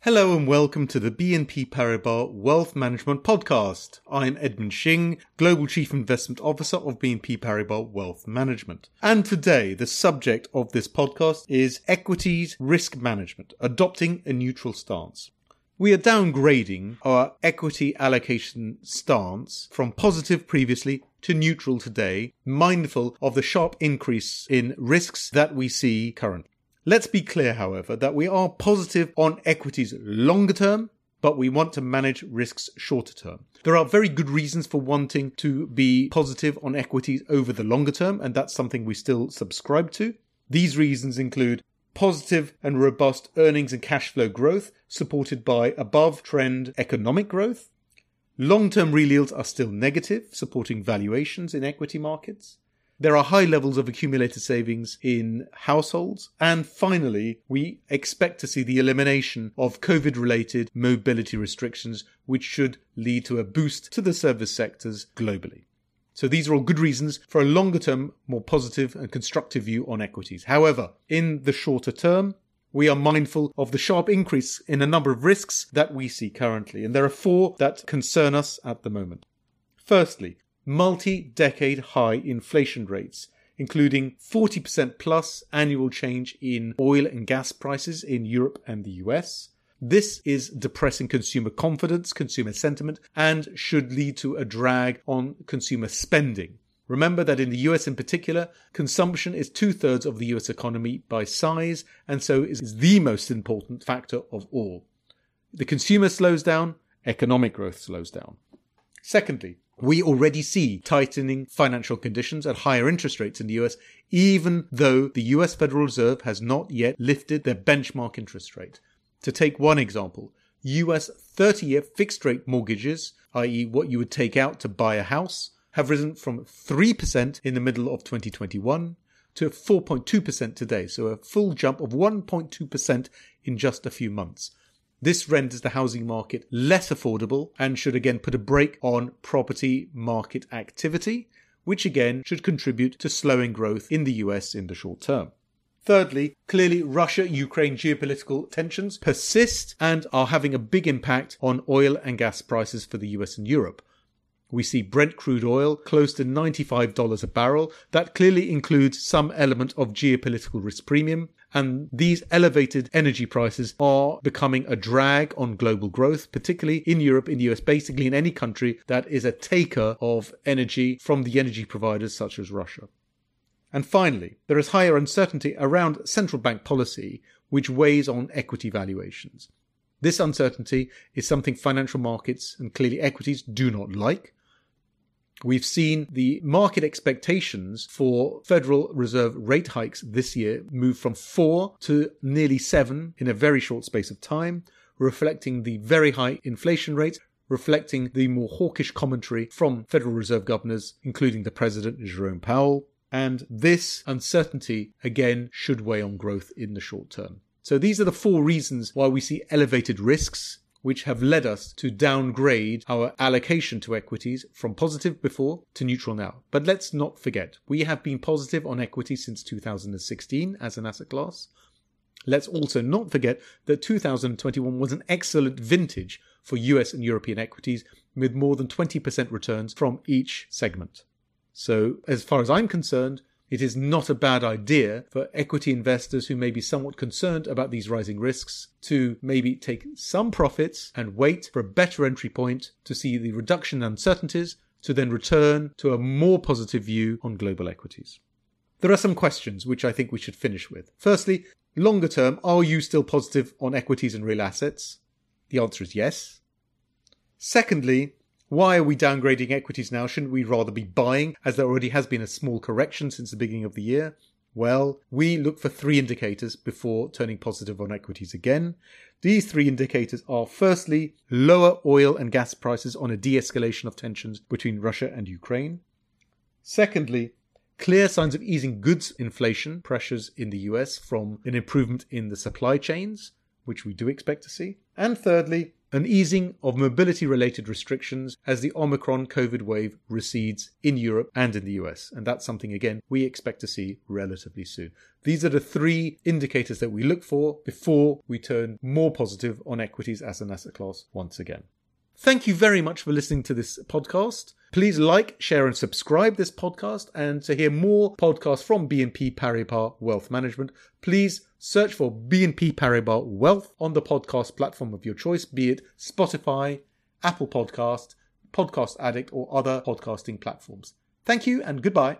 Hello and welcome to the BNP Paribas Wealth Management Podcast. I'm Edmund Shing, Global Chief Investment Officer of BNP Paribas Wealth Management. And today, the subject of this podcast is equities risk management, adopting a neutral stance. We are downgrading our equity allocation stance from positive previously to neutral today, mindful of the sharp increase in risks that we see currently. Let's be clear, however, that we are positive on equities longer term, but we want to manage risks shorter term. There are very good reasons for wanting to be positive on equities over the longer term, and that's something we still subscribe to. These reasons include positive and robust earnings and cash flow growth supported by above trend economic growth. Long term real yields are still negative, supporting valuations in equity markets. There are high levels of accumulated savings in households. And finally, we expect to see the elimination of COVID related mobility restrictions, which should lead to a boost to the service sectors globally. So these are all good reasons for a longer term, more positive and constructive view on equities. However, in the shorter term, we are mindful of the sharp increase in a number of risks that we see currently. And there are four that concern us at the moment. Firstly, multi decade high inflation rates, including 40% plus annual change in oil and gas prices in Europe and the US. This is depressing consumer confidence, consumer sentiment, and should lead to a drag on consumer spending. Remember that in the US in particular, consumption is two thirds of the US economy by size, and so is the most important factor of all. The consumer slows down, economic growth slows down. Secondly, we already see tightening financial conditions at higher interest rates in the US, even though the US Federal Reserve has not yet lifted their benchmark interest rate. To take one example, US 30 year fixed rate mortgages, i.e., what you would take out to buy a house, have risen from 3% in the middle of 2021 to 4.2% today, so a full jump of 1.2% in just a few months. This renders the housing market less affordable and should again put a brake on property market activity, which again should contribute to slowing growth in the US in the short term. Thirdly, clearly Russia Ukraine geopolitical tensions persist and are having a big impact on oil and gas prices for the US and Europe. We see Brent crude oil close to $95 a barrel. That clearly includes some element of geopolitical risk premium. And these elevated energy prices are becoming a drag on global growth, particularly in Europe, in the US, basically in any country that is a taker of energy from the energy providers such as Russia. And finally, there is higher uncertainty around central bank policy, which weighs on equity valuations. This uncertainty is something financial markets and clearly equities do not like. We've seen the market expectations for Federal Reserve rate hikes this year move from four to nearly seven in a very short space of time, reflecting the very high inflation rates, reflecting the more hawkish commentary from Federal Reserve governors, including the President Jerome Powell. And this uncertainty, again, should weigh on growth in the short term. So these are the four reasons why we see elevated risks which have led us to downgrade our allocation to equities from positive before to neutral now. But let's not forget, we have been positive on equity since 2016 as an asset class. Let's also not forget that 2021 was an excellent vintage for US and European equities with more than 20% returns from each segment. So, as far as I'm concerned, it is not a bad idea for equity investors who may be somewhat concerned about these rising risks to maybe take some profits and wait for a better entry point to see the reduction in uncertainties to then return to a more positive view on global equities. There are some questions which I think we should finish with. Firstly, longer term, are you still positive on equities and real assets? The answer is yes. Secondly, why are we downgrading equities now? Shouldn't we rather be buying, as there already has been a small correction since the beginning of the year? Well, we look for three indicators before turning positive on equities again. These three indicators are firstly, lower oil and gas prices on a de escalation of tensions between Russia and Ukraine. Secondly, clear signs of easing goods inflation pressures in the US from an improvement in the supply chains, which we do expect to see. And thirdly, an easing of mobility related restrictions as the Omicron COVID wave recedes in Europe and in the US. And that's something, again, we expect to see relatively soon. These are the three indicators that we look for before we turn more positive on equities as an asset class once again. Thank you very much for listening to this podcast. Please like, share, and subscribe this podcast. And to hear more podcasts from BNP Paribas Wealth Management, please search for BNP Paribas Wealth on the podcast platform of your choice, be it Spotify, Apple Podcast, Podcast Addict, or other podcasting platforms. Thank you and goodbye.